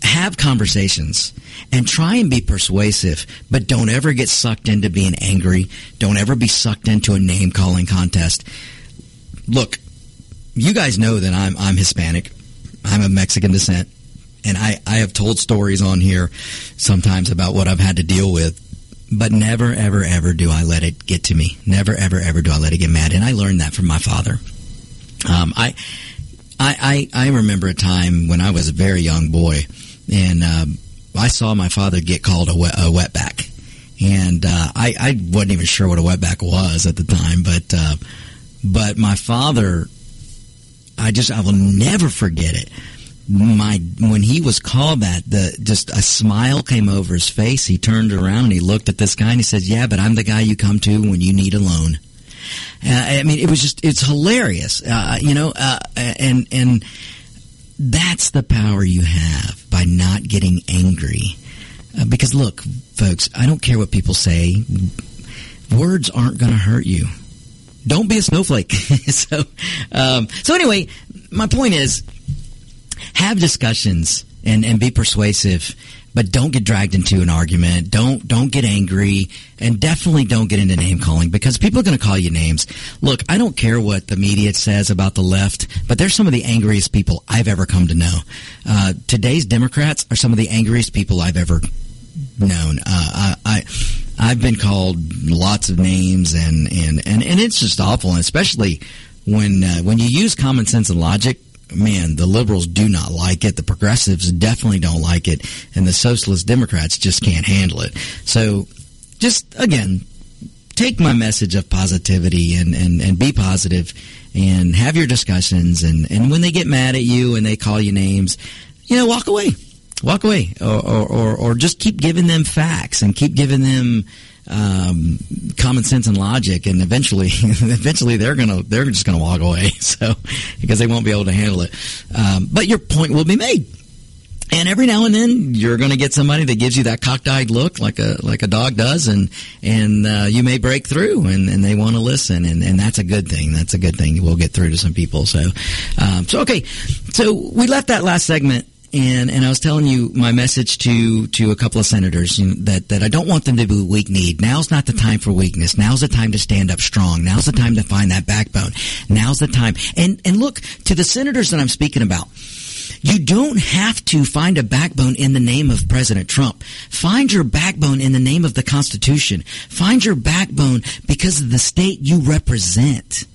have conversations and try and be persuasive, but don't ever get sucked into being angry. Don't ever be sucked into a name calling contest. Look, you guys know that I'm I'm Hispanic. I'm of Mexican descent. And I, I have told stories on here sometimes about what I've had to deal with but never, ever, ever do I let it get to me. Never, ever, ever do I let it get mad. And I learned that from my father. Um, I, I, I, I remember a time when I was a very young boy, and uh, I saw my father get called a, wet, a wetback, and uh, I, I wasn't even sure what a wetback was at the time, but uh, but my father, I just I will never forget it my when he was called that, the just a smile came over his face. He turned around and he looked at this guy and he said, "Yeah, but I'm the guy you come to when you need a loan." Uh, I mean, it was just it's hilarious, uh, you know, uh, and and that's the power you have by not getting angry. Uh, because look, folks, I don't care what people say. Words aren't going to hurt you. Don't be a snowflake. so, um, so anyway, my point is, have discussions and, and be persuasive, but don't get dragged into an argument. Don't don't get angry, and definitely don't get into name calling because people are going to call you names. Look, I don't care what the media says about the left, but they're some of the angriest people I've ever come to know. Uh, today's Democrats are some of the angriest people I've ever known. Uh, I, I I've been called lots of names, and and and, and it's just awful, and especially when uh, when you use common sense and logic man, the liberals do not like it. The progressives definitely don't like it. And the socialist Democrats just can't handle it. So just, again, take my message of positivity and, and, and be positive and have your discussions. And, and when they get mad at you and they call you names, you know, walk away. Walk away. Or, or, or, just keep giving them facts and keep giving them um, common sense and logic, and eventually, eventually they're gonna they're just gonna walk away. So because they won't be able to handle it. Um, but your point will be made. And every now and then, you're going to get somebody that gives you that cockeyed look, like a like a dog does, and and uh, you may break through, and, and they want to listen, and, and that's a good thing. That's a good thing. We'll get through to some people. So, um, so okay, so we left that last segment and and I was telling you my message to to a couple of senators you know, that that I don't want them to be weak kneed. Now's not the time for weakness. Now's the time to stand up strong. Now's the time to find that backbone. Now's the time. And and look to the senators that I'm speaking about. You don't have to find a backbone in the name of President Trump. Find your backbone in the name of the Constitution. Find your backbone because of the state you represent.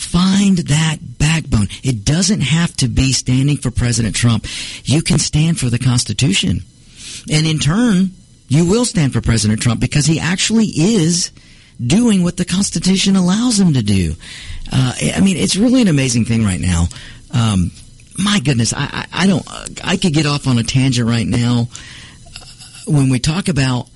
Find that backbone. It doesn't have to be standing for President Trump. You can stand for the Constitution. And in turn, you will stand for President Trump because he actually is doing what the Constitution allows him to do. Uh, I mean, it's really an amazing thing right now. Um, my goodness, I, I, I, don't. I could get off on a tangent right now uh, when we talk about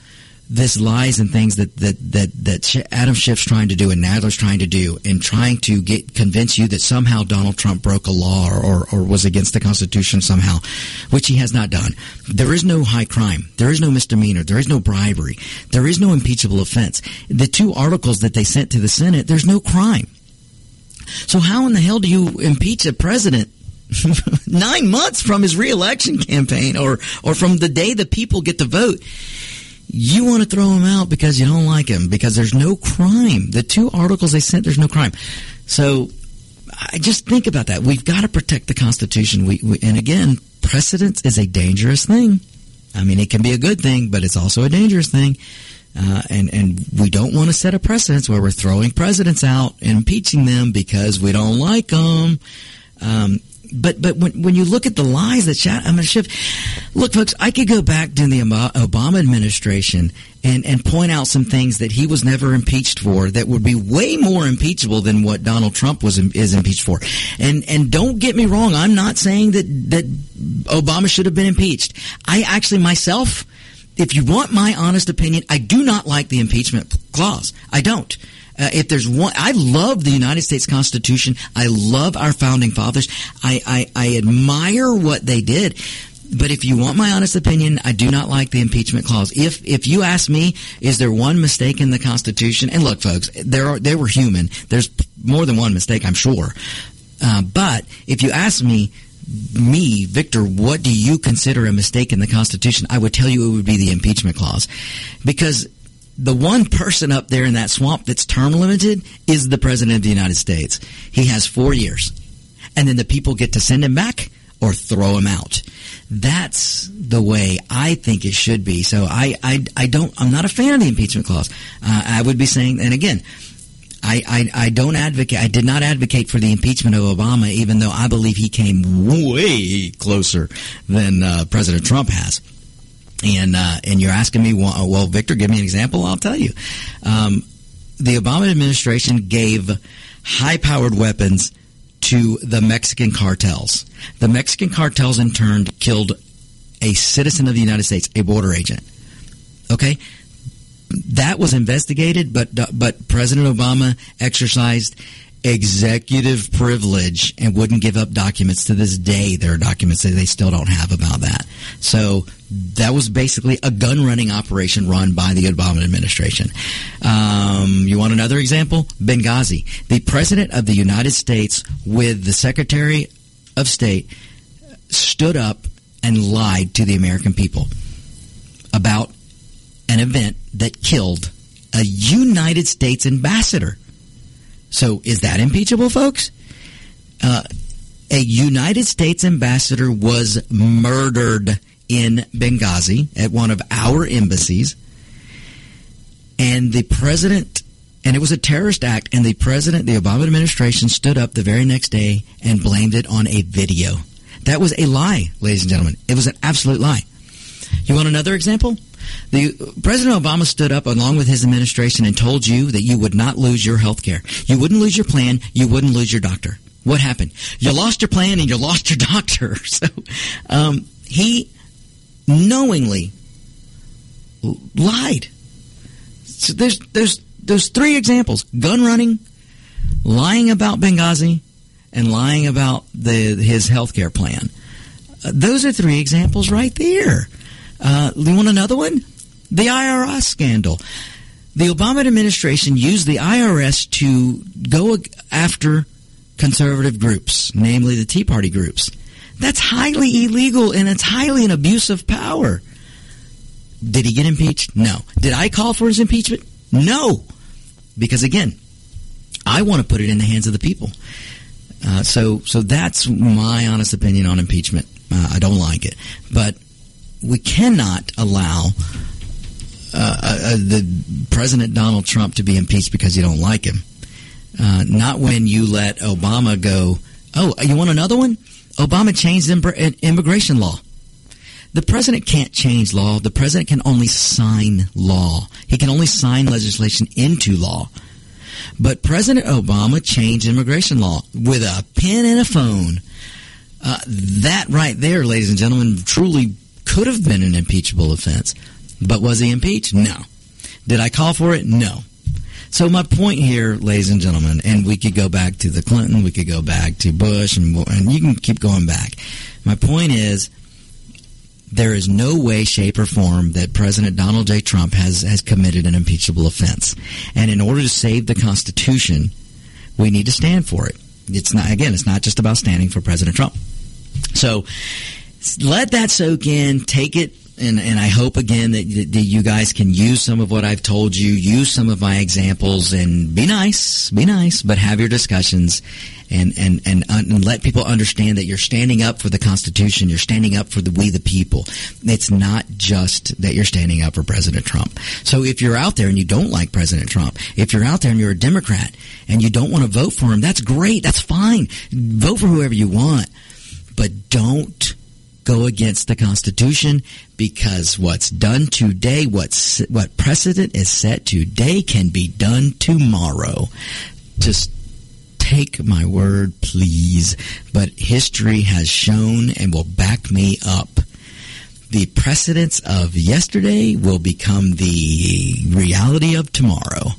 this lies and things that that that that Adam Schiff's trying to do and Nadler's trying to do, and trying to get convince you that somehow Donald Trump broke a law or, or, or was against the Constitution somehow, which he has not done. There is no high crime. There is no misdemeanor. There is no bribery. There is no impeachable offense. The two articles that they sent to the Senate, there's no crime. So how in the hell do you impeach a president nine months from his reelection campaign or or from the day the people get to vote? You want to throw him out because you don't like him because there's no crime. The two articles they sent, there's no crime. So I just think about that. We've got to protect the Constitution. We, we, and again, precedence is a dangerous thing. I mean, it can be a good thing, but it's also a dangerous thing. Uh, and and we don't want to set a precedence where we're throwing presidents out and impeaching them because we don't like them. Um, but but when when you look at the lies that Shat, I'm going to shift. Look, folks, I could go back to the Obama administration and and point out some things that he was never impeached for that would be way more impeachable than what Donald Trump was is impeached for. And and don't get me wrong, I'm not saying that that Obama should have been impeached. I actually myself if you want my honest opinion, I do not like the impeachment clause. I don't. Uh, if there's one, I love the United States Constitution. I love our founding fathers. I, I, I admire what they did. But if you want my honest opinion, I do not like the impeachment clause. If if you ask me, is there one mistake in the Constitution? And look, folks, there are they were human. There's more than one mistake, I'm sure. Uh, but if you ask me, me, Victor, what do you consider a mistake in the Constitution? I would tell you it would be the impeachment clause, because the one person up there in that swamp that's term limited is the President of the United States. He has four years. And then the people get to send him back or throw him out. That's the way I think it should be. So I, I, I don't, I'm not a fan of the impeachment clause. Uh, I would be saying, and again, I, I, I don't advocate, I did not advocate for the impeachment of Obama, even though I believe he came way closer than uh, President Trump has. And uh, and you're asking me, well, well, Victor, give me an example. I'll tell you. Um, the Obama administration gave high-powered weapons to the Mexican cartels. The Mexican cartels, in turn, killed a citizen of the United States, a border agent. Okay, that was investigated, but but President Obama exercised executive privilege and wouldn't give up documents. To this day, there are documents that they still don't have about that. So that was basically a gun running operation run by the Obama administration. Um, you want another example? Benghazi. The President of the United States with the Secretary of State stood up and lied to the American people about an event that killed a United States ambassador. So is that impeachable, folks? Uh, a United States ambassador was murdered in Benghazi at one of our embassies. And the president, and it was a terrorist act, and the president, the Obama administration stood up the very next day and blamed it on a video. That was a lie, ladies and gentlemen. It was an absolute lie. You want another example? The President Obama stood up along with his administration and told you that you would not lose your health care. You wouldn't lose your plan. You wouldn't lose your doctor. What happened? You lost your plan and you lost your doctor. So um, he knowingly lied. So there's there's there's three examples: gun running, lying about Benghazi, and lying about the his health care plan. Uh, those are three examples right there. Uh, you want another one? The IRS scandal. The Obama administration used the IRS to go after conservative groups, namely the Tea Party groups. That's highly illegal and it's highly an abuse of power. Did he get impeached? No. Did I call for his impeachment? No. Because again, I want to put it in the hands of the people. Uh, so, so that's my honest opinion on impeachment. Uh, I don't like it, but we cannot allow uh, uh, uh, the President Donald Trump to be impeached because you don't like him. Uh, not when you let Obama go. Oh, you want another one? Obama changed immigration law. The president can't change law. The president can only sign law. He can only sign legislation into law. But President Obama changed immigration law with a pen and a phone. Uh, that right there, ladies and gentlemen, truly could have been an impeachable offense. But was he impeached? No. Did I call for it? No. So my point here, ladies and gentlemen, and we could go back to the Clinton, we could go back to Bush, and, and you can keep going back. My point is, there is no way, shape, or form that President Donald J. Trump has, has committed an impeachable offense. And in order to save the Constitution, we need to stand for it. It's not, again, it's not just about standing for President Trump. So, let that soak in. Take it and and I hope again that, that you guys can use some of what I've told you, use some of my examples, and be nice, be nice, but have your discussions, and and and, uh, and let people understand that you're standing up for the Constitution, you're standing up for the we the people. It's not just that you're standing up for President Trump. So if you're out there and you don't like President Trump, if you're out there and you're a Democrat and you don't want to vote for him, that's great, that's fine. Vote for whoever you want, but don't go against the Constitution because what's done today, what's, what precedent is set today can be done tomorrow. Just take my word, please. But history has shown and will back me up. The precedents of yesterday will become the reality of tomorrow.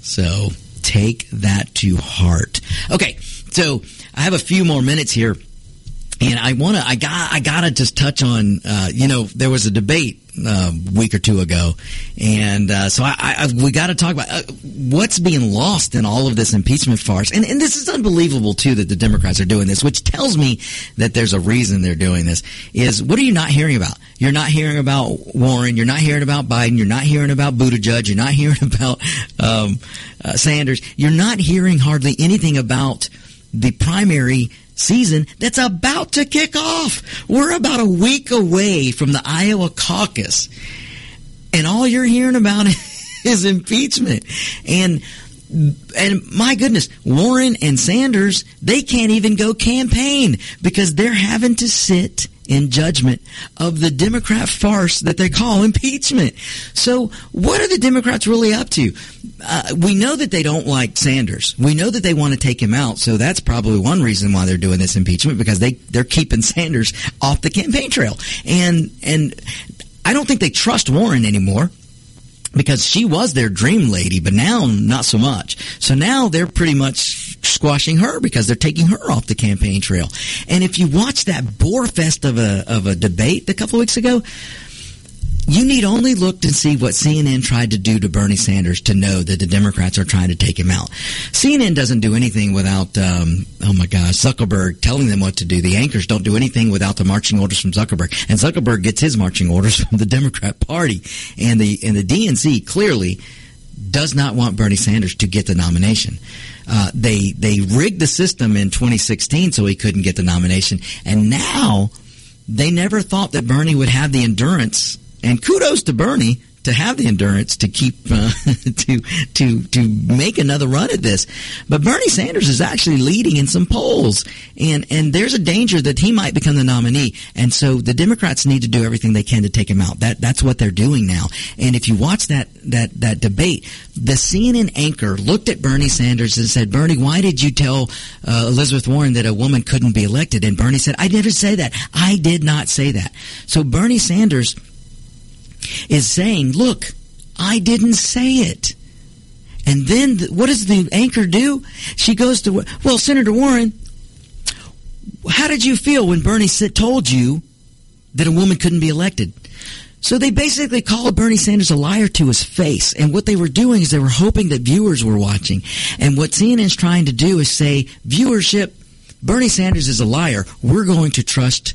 So take that to heart. Okay, so I have a few more minutes here and I want to, I got, I got to just touch on, uh, you know, there was a debate a uh, week or two ago, and uh, so I, I, we got to talk about uh, what's being lost in all of this impeachment farce. And, and this is unbelievable too that the Democrats are doing this, which tells me that there's a reason they're doing this. Is what are you not hearing about? You're not hearing about Warren. You're not hearing about Biden. You're not hearing about Buttigieg. You're not hearing about um, uh, Sanders. You're not hearing hardly anything about the primary season that's about to kick off. We're about a week away from the Iowa caucus. And all you're hearing about is impeachment. And and my goodness, Warren and Sanders, they can't even go campaign because they're having to sit in judgment of the Democrat farce that they call impeachment. So, what are the Democrats really up to? Uh, we know that they don't like Sanders. We know that they want to take him out. So that's probably one reason why they're doing this impeachment because they they're keeping Sanders off the campaign trail. And and I don't think they trust Warren anymore because she was their dream lady, but now not so much. So now they're pretty much squashing her because they're taking her off the campaign trail. And if you watch that bore fest of a of a debate a couple of weeks ago, you need only look to see what CNN tried to do to Bernie Sanders to know that the Democrats are trying to take him out. CNN doesn't do anything without, um, oh my gosh, Zuckerberg telling them what to do. The anchors don't do anything without the marching orders from Zuckerberg, and Zuckerberg gets his marching orders from the Democrat Party, and the and the DNC clearly does not want Bernie Sanders to get the nomination. Uh, they they rigged the system in 2016 so he couldn't get the nomination, and now they never thought that Bernie would have the endurance and kudos to Bernie to have the endurance to keep uh, to to to make another run at this. But Bernie Sanders is actually leading in some polls, and and there's a danger that he might become the nominee. And so the Democrats need to do everything they can to take him out. That that's what they're doing now. And if you watch that that that debate, the CNN anchor looked at Bernie Sanders and said, "Bernie, why did you tell uh, Elizabeth Warren that a woman couldn't be elected?" And Bernie said, "I never say that. I did not say that." So Bernie Sanders is saying, look, I didn't say it. And then what does the anchor do? She goes to, well, Senator Warren, how did you feel when Bernie told you that a woman couldn't be elected? So they basically called Bernie Sanders a liar to his face. And what they were doing is they were hoping that viewers were watching. And what CNN's trying to do is say, viewership, Bernie Sanders is a liar. We're going to trust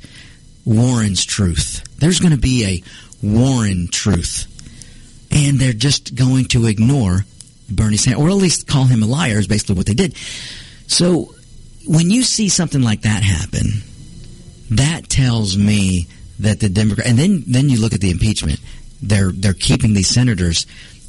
Warren's truth. There's going to be a Warren truth. And they're just going to ignore Bernie Sanders, or at least call him a liar, is basically what they did. So when you see something like that happen, that tells me that the Democrat, and then then you look at the impeachment. They're they're keeping these senators,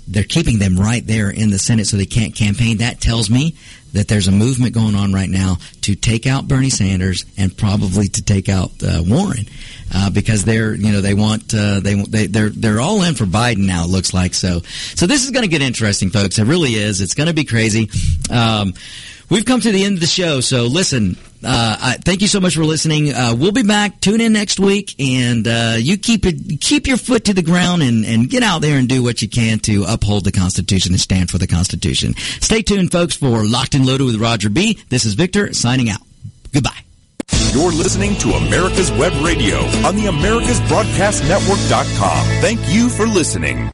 they're keeping them right there in the Senate so they can't campaign. That tells me that there's a movement going on right now to take out Bernie Sanders and probably to take out uh, Warren uh, because they're you know they want uh, they they they're they're all in for Biden now. It looks like so. So this is going to get interesting, folks. It really is. It's going to be crazy. Um, we've come to the end of the show. So listen, uh, I, thank you so much for listening. Uh, we'll be back. Tune in next week, and uh, you keep it, keep your foot to the ground, and, and get out there and do what you can to uphold the Constitution and stand for the Constitution. Stay tuned, folks, for Locked and Loaded with Roger B. This is Victor signing out. Goodbye. You're listening to America's Web Radio on the AmericasBroadcastNetwork.com. Thank you for listening.